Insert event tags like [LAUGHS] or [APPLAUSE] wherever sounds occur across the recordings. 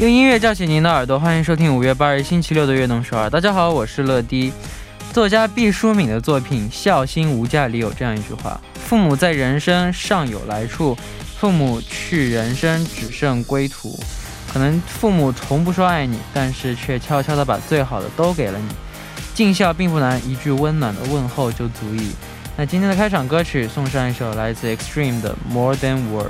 用音乐叫醒您的耳朵，欢迎收听五月八日星期六的《悦动首尔》。大家好，我是乐迪。作家毕淑敏的作品《孝心无价》里有这样一句话：“父母在人生尚有来处，父母去人生只剩归途。”可能父母从不说爱你，但是却悄悄地把最好的都给了你。尽孝并不难，一句温暖的问候就足以。那今天的开场歌曲，送上一首来自 Extreme 的《More Than Words》。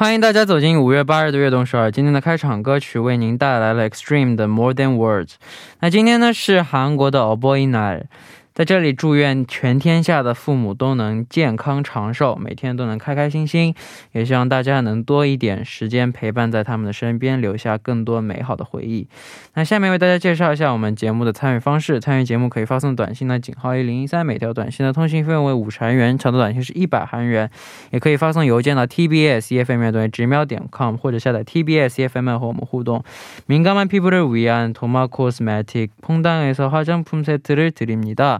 欢迎大家走进五月八日的悦动首尔。今天的开场歌曲为您带来了 Extreme 的 More Than Words。那今天呢是韩国的 Oboy Night。在这里祝愿全天下的父母都能健康长寿，每天都能开开心心。也希望大家能多一点时间陪伴在他们的身边，留下更多美好的回忆。那下面为大家介绍一下我们节目的参与方式：参与节目可以发送短信的井号一零一三，每条短信的通信费用为五十韩元，长的短信是一百韩元。也可以发送邮件到 tbs efm 等于直瞄点 com，或者下载 tbs efm 和我们互动。민감한피부를위한토마코스메틱퐁당에서화장품세트를드립니다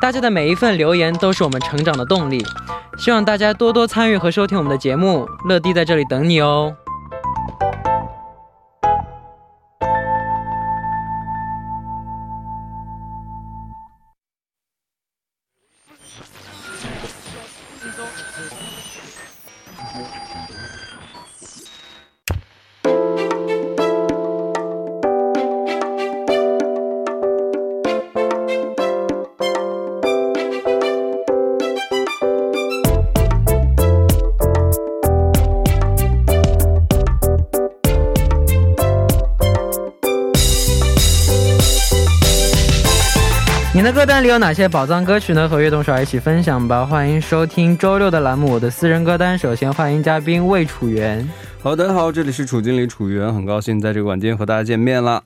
大家的每一份留言都是我们成长的动力，希望大家多多参与和收听我们的节目，乐迪在这里等你哦。单里有哪些宝藏歌曲呢？和悦动手一起分享吧！欢迎收听周六的栏目《我的私人歌单》。首先欢迎嘉宾魏楚元。好的，好，这里是楚经理楚元，很高兴在这个晚间和大家见面了。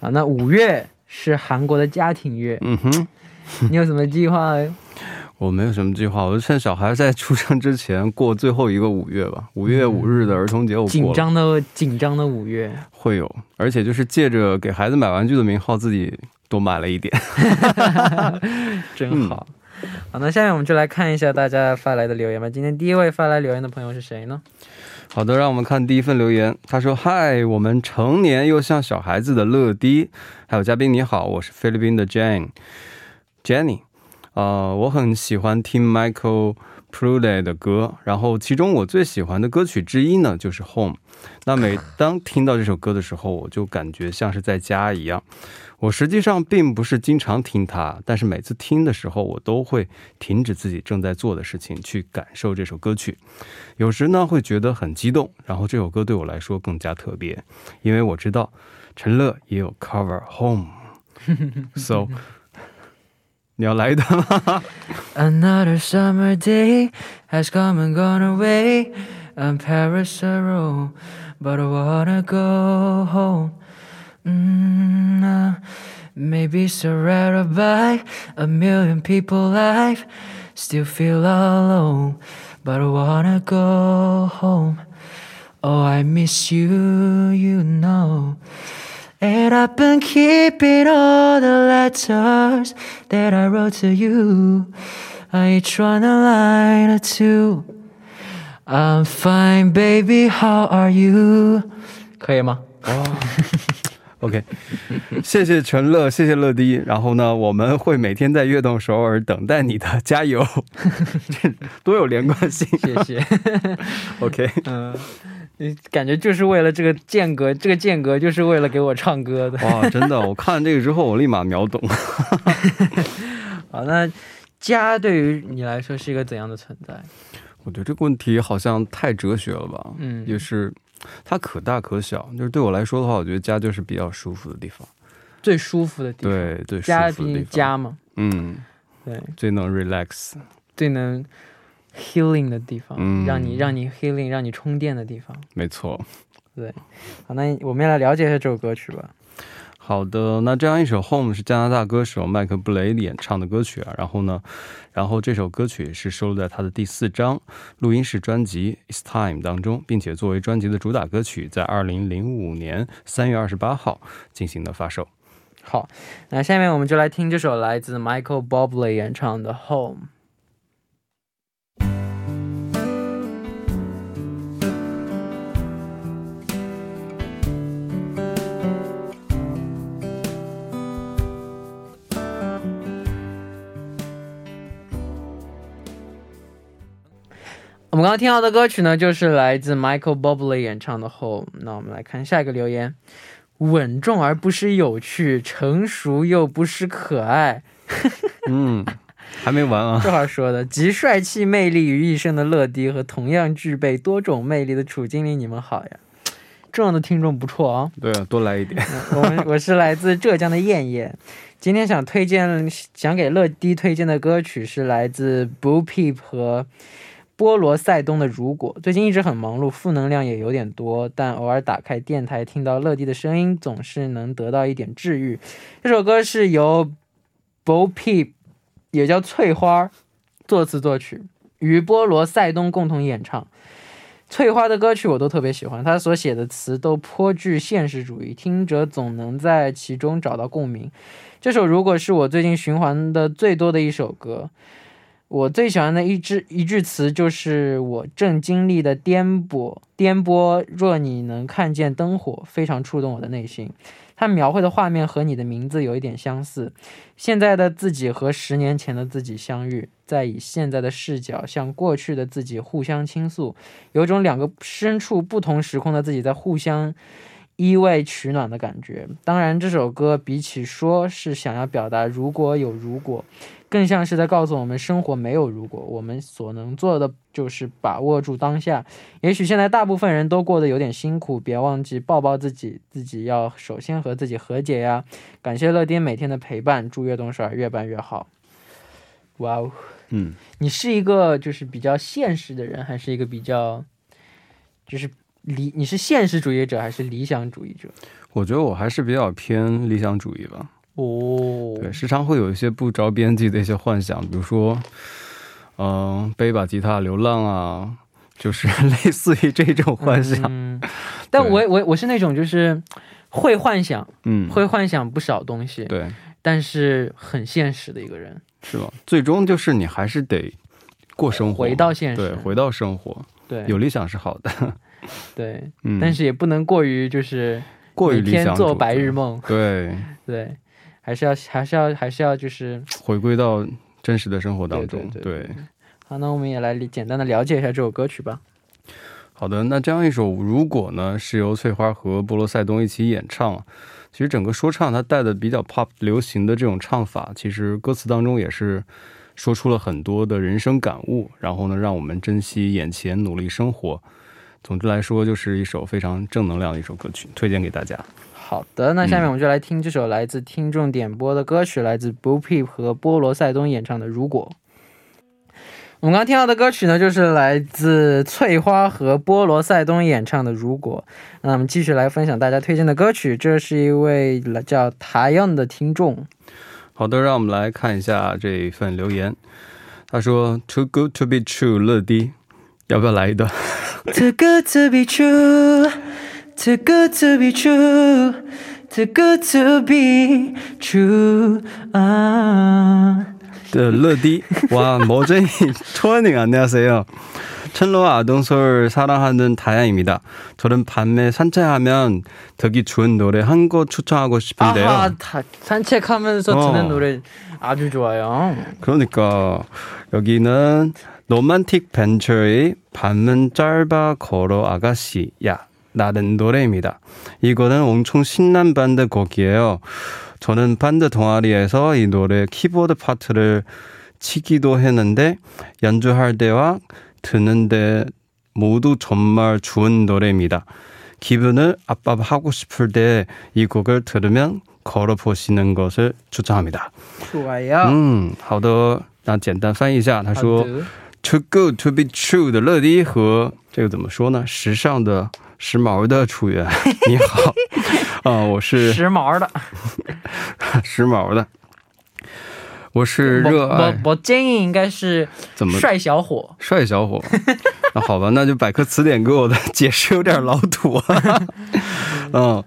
啊，那五月是韩国的家庭月，嗯哼，你有什么计划？我没有什么计划，我就趁小孩在出生之前过最后一个五月吧。五月五日的儿童节，我紧张的紧张的五月会有，而且就是借着给孩子买玩具的名号，自己。多买了一点，[LAUGHS] 真好。好，那下面我们就来看一下大家发来的留言吧。今天第一位发来留言的朋友是谁呢？好的，让我们看第一份留言。他说：“嗨，我们成年又像小孩子的乐迪，还有嘉宾你好，我是菲律宾的 Jane，Jenny。啊，我很喜欢听 Michael Prude 的歌，然后其中我最喜欢的歌曲之一呢就是 Home。那每当听到这首歌的时候，我就感觉像是在家一样。”我实际上并不是经常听它，但是每次听的时候，我都会停止自己正在做的事情，去感受这首歌曲。有时呢，会觉得很激动，然后这首歌对我来说更加特别，因为我知道陈乐也有 cover home。So，[LAUGHS] 你要来一段吗？Another [LAUGHS] summer day has come and gone away, and Paris a row, but I wanna go home. Mm, uh, maybe surrounded by a million people, I still feel alone. But I wanna go home. Oh, I miss you, you know. And I've been keeping all the letters that I wrote to you. I each one a line or two. I'm fine, baby. How are you? 可以吗？哦。OK，谢谢陈乐，谢谢乐迪。然后呢，我们会每天在悦动首尔等待你的加油，多有连贯性。谢谢。OK，嗯，你感觉就是为了这个间隔，[LAUGHS] 这个间隔就是为了给我唱歌的。哇，真的，我看这个之后，我立马秒懂。[LAUGHS] 好，那家对于你来说是一个怎样的存在？我觉得这个问题好像太哲学了吧？嗯，也是，它可大可小。就是对我来说的话，我觉得家就是比较舒服的地方，最舒服的地方。对对，家舒服的地方。家嘛，嗯，对，最能 relax，最能 healing 的地方，嗯让你让你 healing，让你充电的地方。没错。对，好，那我们也来了解一下这首歌曲吧。好的，那这样一首《Home》是加拿大歌手麦克布雷演唱的歌曲啊。然后呢，然后这首歌曲是收录在他的第四张录音室专辑《It's Time》当中，并且作为专辑的主打歌曲，在二零零五年三月二十八号进行的发售。好，那下面我们就来听这首来自 Michael Bublé 演唱的《Home》。们刚刚听到的歌曲呢，就是来自 Michael Bublé 演唱的《Home》。那我们来看下一个留言：稳重而不失有趣，成熟又不失可爱。[LAUGHS] 嗯，还没完啊！这话说的，集帅气魅力于一身的乐迪和同样具备多种魅力的楚经理，你们好呀！这样的听众不错啊。对啊，多来一点。我们 [LAUGHS] 我是来自浙江的燕燕，今天想推荐想给乐迪推荐的歌曲是来自 Boo Peep 和波罗塞冬的《如果》。最近一直很忙碌，负能量也有点多，但偶尔打开电台听到乐迪的声音，总是能得到一点治愈。这首歌是由 Bo Peep，也叫翠花作词作曲，与波罗塞冬共同演唱。翠花的歌曲我都特别喜欢，她所写的词都颇具现实主义，听者总能在其中找到共鸣。这首如果是我最近循环的最多的一首歌，我最喜欢的一句一句词就是我正经历的颠簸，颠簸。若你能看见灯火，非常触动我的内心。它描绘的画面和你的名字有一点相似。现在的自己和十年前的自己相遇，再以现在的视角向过去的自己互相倾诉，有种两个身处不同时空的自己在互相依偎取暖的感觉。当然，这首歌比起说是想要表达如果有如果，更像是在告诉我们生活没有如果，我们所能做的就是把握住当下。也许现在大部分人都过得有点辛苦，别忘记抱抱自己，自己要首先和自己和解呀。感谢乐爹每天的陪伴，祝悦动事儿越办越好。哇哦，嗯，你是一个就是比较现实的人，还是一个比较就是理？你是现实主义者还是理想主义者？我觉得我还是比较偏理想主义吧。哦，对，时常会有一些不着边际的一些幻想，比如说，嗯、背把吉他流浪啊，就是 [LAUGHS] 类似于这种幻想。嗯，但我我我是那种就是会幻想，嗯，会幻想不少东西，对，但是很现实的一个人。是吧？最终就是你还是得过生活，回到现实对，回到生活。对，有理想是好的，[LAUGHS] 对，嗯，但是也不能过于就是过于天做白日梦，对，对，还是要还是要还是要就是 [TSK] 回归到真实的生活当中。对对对好，那我们也来简单的了解一下这首歌曲吧。好的，那这样一首《如果》呢，是由翠花和波罗塞冬一起演唱。其实整个说唱它带的比较 pop 流行的这种唱法，其实歌词当中也是说出了很多的人生感悟，然后呢，让我们珍惜眼前，努力生活。总之来说，就是一首非常正能量的一首歌曲，推荐给大家。好的，那下面我们就来听这首来自听众点播的歌曲，来自 Boo Peep 和波罗塞冬演唱的《如果》。我们刚刚听到的歌曲呢，就是来自翠花和波罗塞冬演唱的《如果》。那我们继续来分享大家推荐的歌曲，这是一位叫塔样的听众。好的，让我们来看一下这一份留言。他说：“Too good to be true，乐迪，要不要来一段？[LAUGHS] Too good to be true, too good to be true, too good to be true. 아. 네, 러디 와 머제이 초원님 안녕하세요. 철로와 아동솔 사랑하는 다양입니다. 저는 밤에 산책하면 듣기 좋은 노래 한 곡 추천하고 싶은데요. 아하, 다, 산책하면서 어. 듣는 노래 아주 좋아요. 그러니까 여기는 로man틱 벤처의 밤은 짧아 걸어 아가씨야 라는 노래입니다. 이거는 엄청 신난 반드 곡이에요. 저는 밴드 동아리에서 이 노래 키보드 파트를 치기도 했는데 연주할 때와 듣는데 모두 정말 좋은 노래입니다. 기분을 압박하고 싶을 때 이 곡을 들으면 걸어보시는 것을 추천합니다. 出来呀，嗯，好的，那简单翻译一下，他好说的 “too good to be true” 的乐迪和这个怎么说呢？时尚的、 时髦的楚源，你好，[LAUGHS] 啊、我是时髦的。[LAUGHS] 时髦的，我是热爱我我建议应该是怎么帅小伙。帅小伙。[LAUGHS] 那好吧，那就百科词典给我的解释有点老土啊。嗯，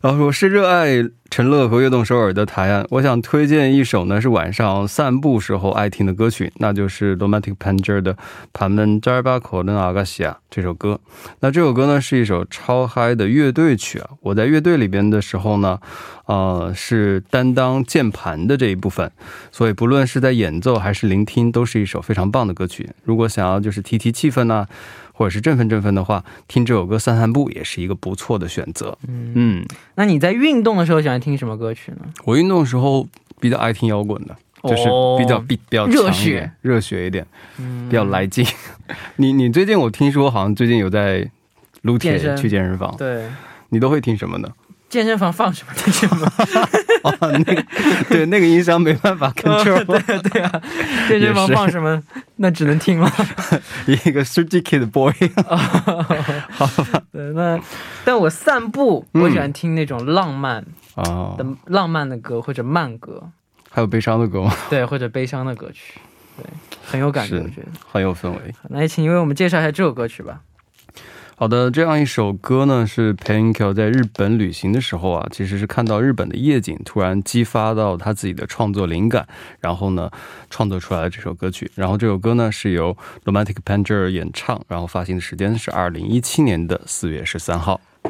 然后我是热爱陈乐和悦动首尔的台岸，我想推荐一首呢是晚上散步时候爱听的歌曲，那就是 Romantic Panger 的《盘门扎尔巴口的阿嘎西亚》这首歌。那这首歌呢是一首超嗨的乐队曲啊！我在乐队里边的时候呢，呃，是担当键盘的这一部分，所以不论是在演奏还是聆听，都是一首非常棒的歌曲。如果想要就是提提气氛呢、或者是振奋振奋的话，听这首歌散散步也是一个不错的选择。嗯，那你在运动的时候喜欢听什么歌曲呢？我运动的时候比较爱听摇滚的，就是比较比比较热血热血一点，嗯比较来劲。你你最近我听说好像最近有在撸铁健去健身房，对，你都会听什么呢？健身房放什么听什么。[LAUGHS] 哦，那个对那个音箱没办法 control，、对对啊，健身房放什么，那只能听了。[LAUGHS] 一个 kid boy。[LAUGHS] 对，那但我散步，嗯我喜欢听那种浪漫啊的、浪漫的歌或者慢歌，还有悲伤的歌吗？对，或者悲伤的歌曲，对，很有感觉，我觉得。很有氛围。那也请你为我们介绍一下这首歌曲吧。好的，这样一首歌呢，是 Painkill 在日本旅行的时候啊，其实是看到日本的夜景，突然激发到他自己的创作灵感，然后呢，创作出来了这首歌曲。然后这首歌呢是由 Romantic Panger 演唱，然后发行的时间是二零一七年的四月十三号。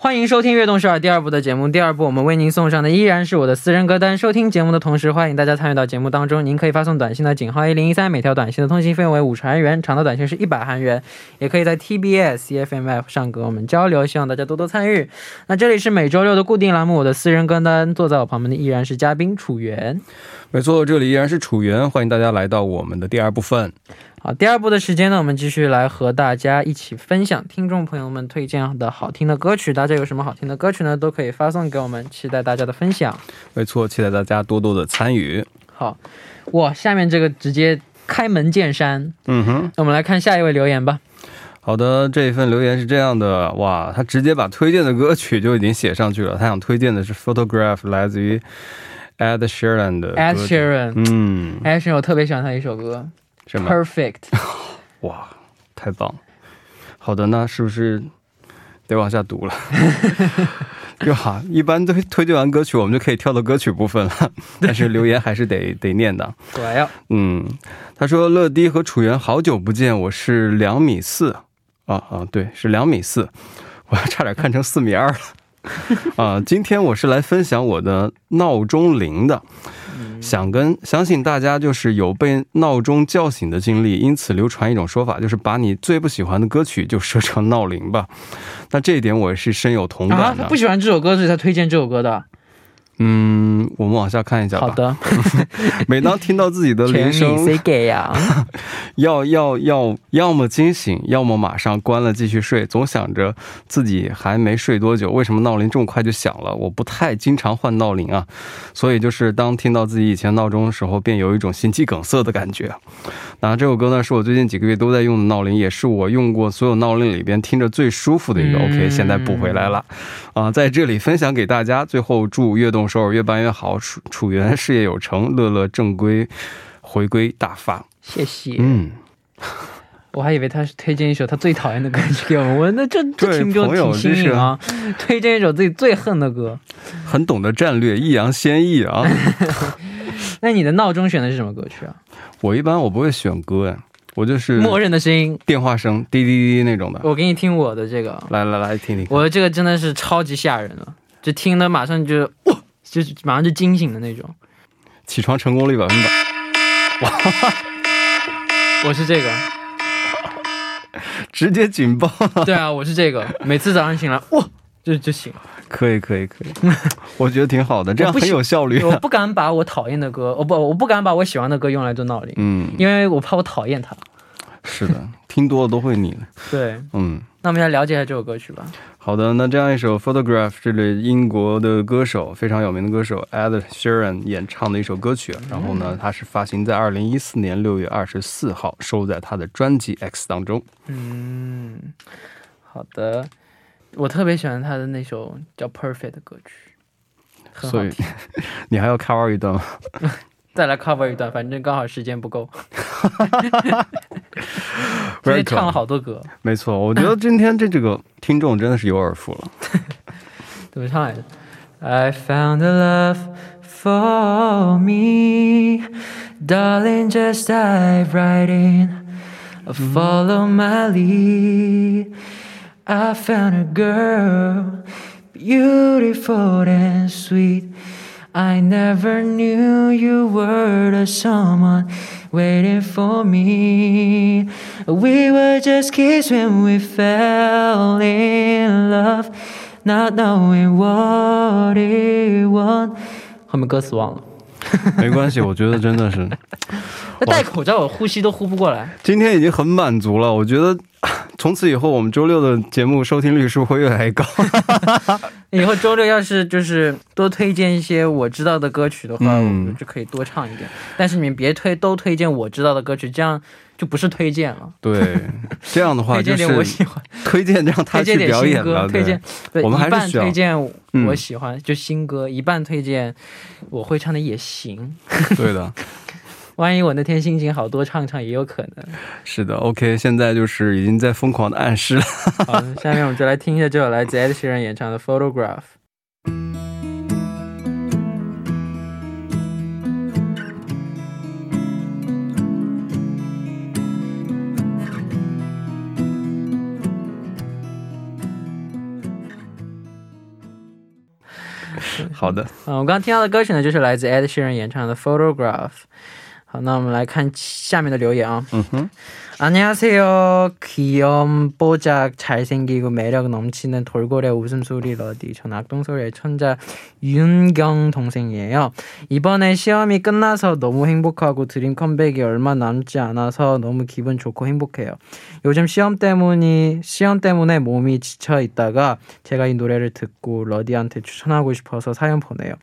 欢迎收听《悦动首尔》第二部的节目。第二部我们为您送上的依然是我的私人歌单。收听节目的同时，欢迎大家参与到节目当中。您可以发送短信到井号一零一三，每条短信的通信费用为五十韩元，长的短信是一百韩元。也可以在 TBS CFM F 上跟我们交流，希望大家多多参与。那这里是每周六的固定栏目，我的私人歌单。坐在我旁边的依然是嘉宾楚源。没错，这里依然是楚源，欢迎大家来到我们的第二部分。好，第二部的时间呢，我们继续来和大家一起分享听众朋友们推荐的好听的歌曲。大家有什么好听的歌曲呢？都可以发送给我们，期待大家的分享。没错，期待大家多多的参与。好，哇，下面这个直接开门见山。嗯哼。那我们来看下一位留言吧。好的，这一份留言是这样的，哇，他直接把推荐的歌曲就已经写上去了。他想推荐的是《Photograph》，来自于 Ed Sheeran 的歌 Ed Sheeran，嗯，Ed Sheeran，我特别喜欢他一首歌什么？，Perfect。[LAUGHS] 哇，太棒了！好的，那是不是得往下读了？[LAUGHS] 就好，一般推推荐完歌曲，我们就可以跳到歌曲部分了。但是留言还是得得念的。[LAUGHS] 对呀，嗯，他说乐迪和楚源好久不见，我是两米四啊啊，对，是两米四，我差点看成四米二了。[LAUGHS] 啊，今天我是来分享我的闹钟铃的，想跟相信大家就是有被闹钟叫醒的经历，因此流传一种说法，就是把你最不喜欢的歌曲就设成闹铃吧。那这一点我是深有同啊，感的。他不喜欢这首歌，所以才推荐这首歌的。嗯，我们往下看一下吧。好的，[LAUGHS] 每当听到自己的铃声，谁给呀？要要要，要么惊醒，要么马上关了继续睡，总想着自己还没睡多久，为什么闹铃这么快就响了？我不太经常换闹铃啊，所以就是当听到自己以前闹钟的时候，便有一种心肌梗塞的感觉。那这首歌呢，是我最近几个月都在用的闹铃，也是我用过所有闹铃里边听着最舒服的一个。嗯 OK，现在补回来了，啊，在这里分享给大家。最后祝悦动首尔越办越好，楚楚源事业有成，乐乐正规回归大发。谢谢。嗯。[LAUGHS] 我还以为他是推荐一首他最讨厌的歌曲给我们，我那这这听就朋友挺新颖啊！推荐一首自己最恨的歌。很懂得战略，易烊千玺啊！[LAUGHS] 那你的闹钟选的是什么歌曲啊？我一般我不会选歌呀，我就是默认的声音。电话声滴滴滴那种的。我给你听我的这个，来来来，听听。我的这个真的是超级吓人了，就听的马上就哇，就是马上就惊醒的那种。起床成功率百分百。哇 [LAUGHS] 我是这个，直接警报。[LAUGHS] 对啊，我是这个，每次早上醒来，哇，就就醒了。可以可以可以，[LAUGHS] 我觉得挺好的，这样很有效率。我不敢把我讨厌的歌，我不我不敢把我喜欢的歌用来做闹铃，嗯，因为我怕我讨厌它。是的，听多了都会腻。对，嗯，那我们来了解一下这首歌曲吧。好的，那这样一首《Photograph》，这里英国的歌手非常有名的歌手 Ed Sheeran 演唱的一首歌曲。然后呢，它是发行在二零一四年六月二十四号，收在他的专辑《X》当中。嗯，好的。我特别喜欢他的那首叫《Perfect》的歌曲，所以 [LAUGHS] 你还要 cover 一段吗？[LAUGHS] 再来 cover 一段，反正刚好时间不够。[LAUGHS] 今天唱了好多歌，没错，我觉得今天这这个听众真的是有耳福了。[LAUGHS] 怎么唱来着？I found a love for me, darling, just dive right in, follow my lead. I found a girl, beautiful and sweet. I never knew you were the someone Waiting for me. We were just kids when we fell in love, not knowing what it was. 后面歌词忘了。没关系，我觉得真的是。那戴口罩，我呼吸都呼不过来。今天已经很满足了，我觉得从此以后我们周六的节目收听率是不是会越来越高？[LAUGHS] 以后周六要是就是多推荐一些我知道的歌曲的话，我们就可以多唱一点。但是你们别推都推荐我知道的歌曲，这样就不是推荐了。对，这样的话 [LAUGHS] 就是我喜欢推荐让他去表演了。推荐，我们还是需要推荐我喜欢就新歌，一半推荐我会唱的也行。对的。万一我那天心情好，多唱唱也有可能。是的，OK，现在就是已经在疯狂的暗示了。好，下面我们就来听一下这首来自 Ed Sheeran 演唱的《Photograph》。好的，嗯，我刚刚听到的歌曲呢，就是来自 Ed Sheeran 演唱的《Photograph》。 好，那我们来看下面的留言啊。嗯哼。 안녕하세요. 귀염 뽀짝 잘생기고 매력 넘치는 돌고래 웃음소리 러디. 전 악동소리의 천자 윤경 동생이에요. 이번에 시험이 끝나서 너무 행복하고 드림 컴백이 얼마 남지 않아서 너무 기분 좋고 행복해요. 요즘 시험 때문이 시험 때문에 몸이 지쳐 있다가 제가 이 노래를 듣고 러디한테 추천하고 싶어서 사연 보내요.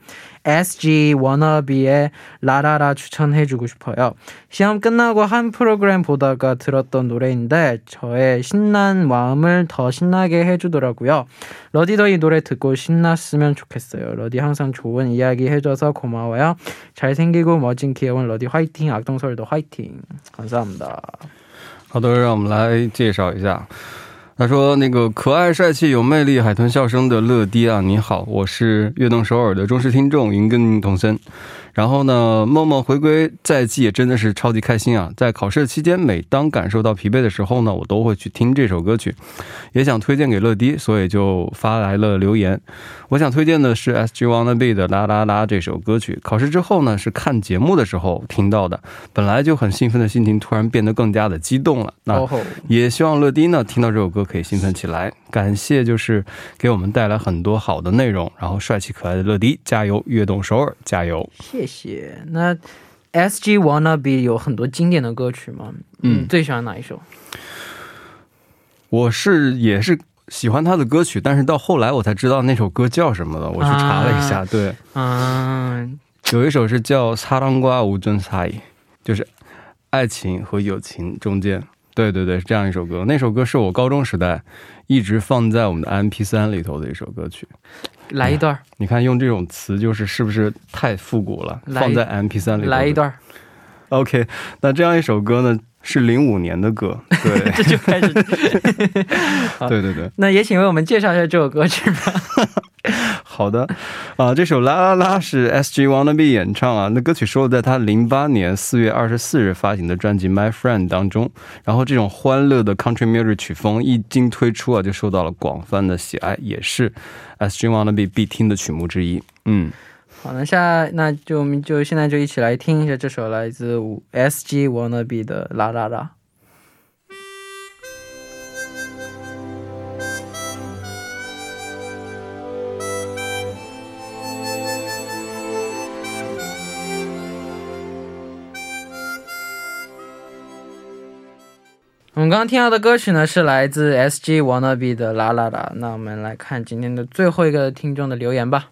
SG 워너비의 라라라 추천해주고 싶어요. 시험 끝나고 한 프로그램 보다가 들었던 노래인데 저의 신난 마음을 더 신나게 해주더라고요. 러디도 이 노래 듣고 신났으면 좋겠어요. 러디 항상 좋은 이야기 해줘서 고마워요. 잘생기고 멋진 귀여운 러디 화이팅! 악동설도 화이팅! 감사합니다. 好的，让我们来介绍一下。 他说：“那个可爱、帅气、有魅力、海豚笑声的乐迪啊，你好，我是悦动首尔的忠实听众云根童森。然后呢，默默回归在即，也真的是超级开心啊！在考试期间，每当感受到疲惫的时候呢，我都会去听这首歌曲，也想推荐给乐迪，所以就发来了留言。我想推荐的是 S G Wanna Be 的啦啦啦这首歌曲。考试之后呢，是看节目的时候听到的，本来就很兴奋的心情突然变得更加的激动了。那也希望乐迪呢听到这首歌可以兴奋起来。感谢，就是给我们带来很多好的内容，然后帅气可爱的乐迪，加油！悦动首尔，加油！谢谢。那 S G Wanna Be 有很多经典的歌曲吗？嗯，最喜欢哪一首？我是也是喜欢他的歌曲，但是到后来我才知道那首歌叫什么了。我去查了一下，对，嗯，有一首是叫《擦浪瓜无尊彩》，就是爱情和友情中间。对对对，是这样一首歌。那首歌是我高中时代一直放在我们的 M P 三里头的一首歌曲。来一段，你看用这种词就是是不是太复古了？放在 M P 三里头。来一段。OK，那这样一首歌呢，是零五年的歌。对，[LAUGHS] 这就开始。[LAUGHS] 对对对。那也请为我们介绍一下这首歌曲吧。好的，[LAUGHS] 啊，这首《啦啦啦》是 S.G. Wannabe 演唱啊，那歌曲收录在他零八年四月二十四日发行的专辑《My Friend》当中。然后这种欢乐的 Country Music 曲风一经推出啊，就受到了广泛的喜爱，也是 S.G. Wannabe 必听的曲目之一。嗯，好，那下那就我们就现在就一起来听一下这首来自 S.G. Wannabe 的《啦啦啦》。我们刚刚听到的歌曲呢，是来自 S.G. Wannabe 的《啦啦啦》。那我们来看今天的最后一个听众的留言吧。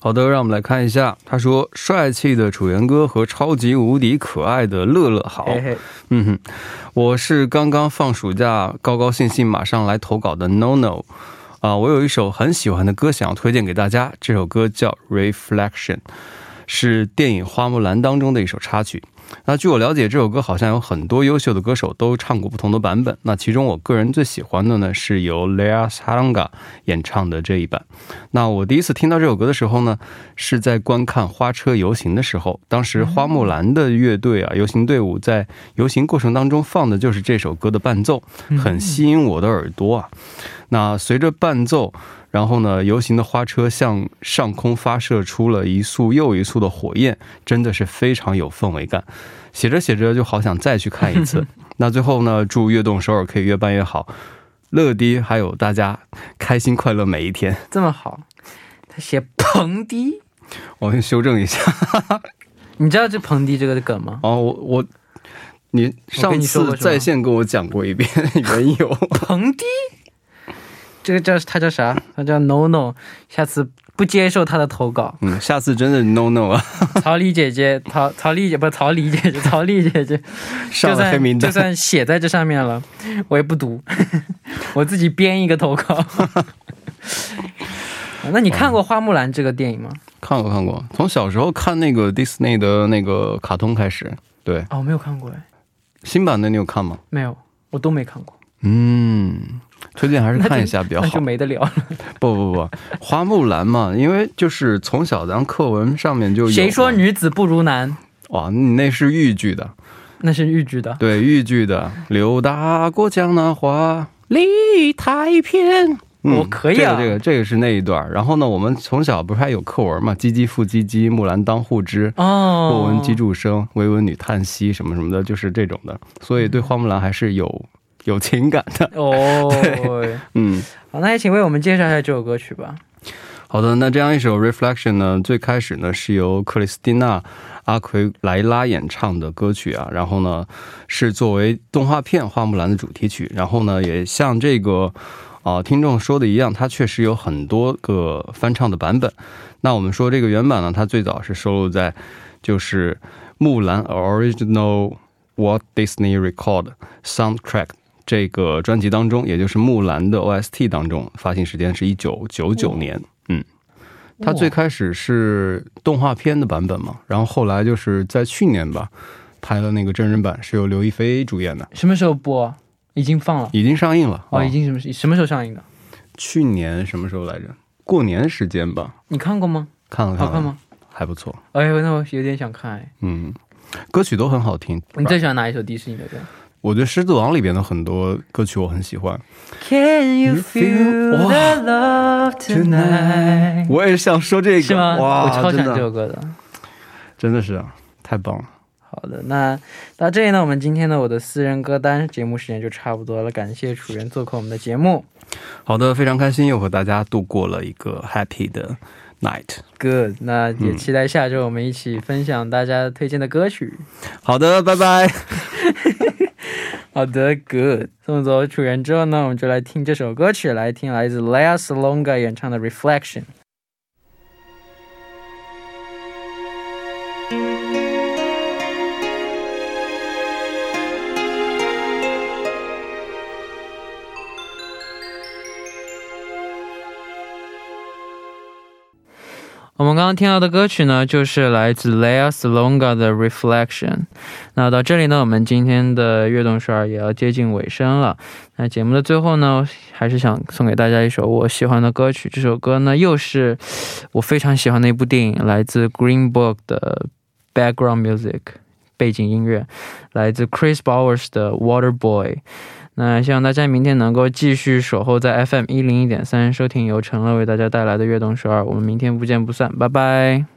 好的，让我们来看一下。他说：“帅气的楚源哥和超级无敌可爱的乐乐好。嘿嘿，嗯哼，我是刚刚放暑假，高高兴兴马上来投稿的 No No。啊，我有一首很喜欢的歌想要推荐给大家，这首歌叫《Reflection》，是电影《花木兰》当中的一首插曲。那据我了解，这首歌好像有很多优秀的歌手都唱过不同的版本。那其中我个人最喜欢的呢，是由 Lea Salonga 演唱的这一版。那我第一次听到这首歌的时候呢，是在观看花车游行的时候，当时花木兰的乐队啊，游行队伍在游行过程当中放的就是这首歌的伴奏，很吸引我的耳朵啊。那随着伴奏。然后呢，游行的花车向上空发射出了一束又一束的火焰，真的是非常有氛围感。写着写着就好想再去看一次。[LAUGHS] 那最后呢，祝悦动首尔可以越办越好，乐迪还有大家开心快乐每一天。这么好，他写彭迪，我先修正一下。你知道这彭迪这个梗吗？[LAUGHS] 哦，我我，你上次在线跟我讲过一遍 [LAUGHS] 缘由。彭迪。这个叫他叫啥？他叫 No No，下次不接受他的投稿。嗯，下次真的 No No 啊！[LAUGHS] 曹丽姐姐，曹曹丽姐不曹丽姐姐，曹丽姐姐，上了黑名单，就算写在这上面了，我也不读，[LAUGHS] 我自己编一个投稿。[LAUGHS] 那你看过《花木兰》这个电影吗？看过看过，从小时候看那个 Disney 的那个卡通开始。对，哦，没有看过哎。新版的你有看吗？没有，我都没看过。嗯。推荐还是看一下比较好，那就没得聊了。[LAUGHS] 不不不，花木兰嘛，因为就是从小咱课文上面就有。谁说女子不如男？哇，你那是豫剧的，那是豫剧的。对，豫剧的。刘大过江南花，李太偏。我可以啊，这个这个这个是那一段。然后呢，我们从小不是还有课文嘛？唧唧复唧唧，木兰当户织。哦。不闻机杼声，惟闻女叹息，什么什么的，就是这种的。所以对花木兰还是有。有情感的 [LAUGHS] 哦，嗯，好，那也请为我们介绍一下这首歌曲吧。好的，那这样一首《Reflection》呢，最开始呢是由克里斯蒂娜·阿奎莱拉演唱的歌曲啊，然后呢是作为动画片《花木兰》的主题曲，然后呢也像这个啊听众说的一样，它确实有很多个翻唱的版本。那我们说这个原版呢，它最早是收录在就是《木兰 Original Walt Disney Record Soundtrack》。这个专辑当中，也就是《木兰》的 OST 当中，发行时间是一九九九年。嗯，它最开始是动画片的版本嘛，然后后来就是在去年吧，拍了那个真人版，是由刘亦菲主演的。什么时候播？已经放了，已经上映了。哦，已经什么什么时候上映的？去年什么时候来着？过年时间吧。你看过吗？看了看，好看吗？还不错。哎呦，那我有点想看。嗯，歌曲都很好听。你最喜欢哪一首迪士尼的歌？我觉得《狮子王》里边的很多歌曲我很喜欢。Can you feel the love tonight？我也是想说这个，是吗？哇，我超喜欢这首歌的，真的是啊，太棒了。好的，那到这里呢，我们今天的我的私人歌单节目时间就差不多了。感谢楚源做客我们的节目。好的，非常开心又和大家度过了一个 happy 的 night。Good，那也期待下周我们一起分享大家推荐的歌曲。好的，拜拜。[LAUGHS] 好的，Good。送走楚原之后呢，我们就来听这首歌曲，来听来自 Lea Salonga 演唱的《Reflection》。我们刚刚听到的歌曲呢，就是来自 Lea Salonga 的 Reflection。那到这里呢，我们今天的悦动十二也要接近尾声了。那节目的最后呢，还是想送给大家一首我喜欢的歌曲。这首歌呢，又是我非常喜欢的一部电影，来自 Green Book 的 Background Music 背景音乐，来自 Chris Bowers 的 Water Boy。那希望大家明天能够继续守候在 FM 一零一点三，收听由陈乐为大家带来的悦动十二。我们明天不见不散，拜拜。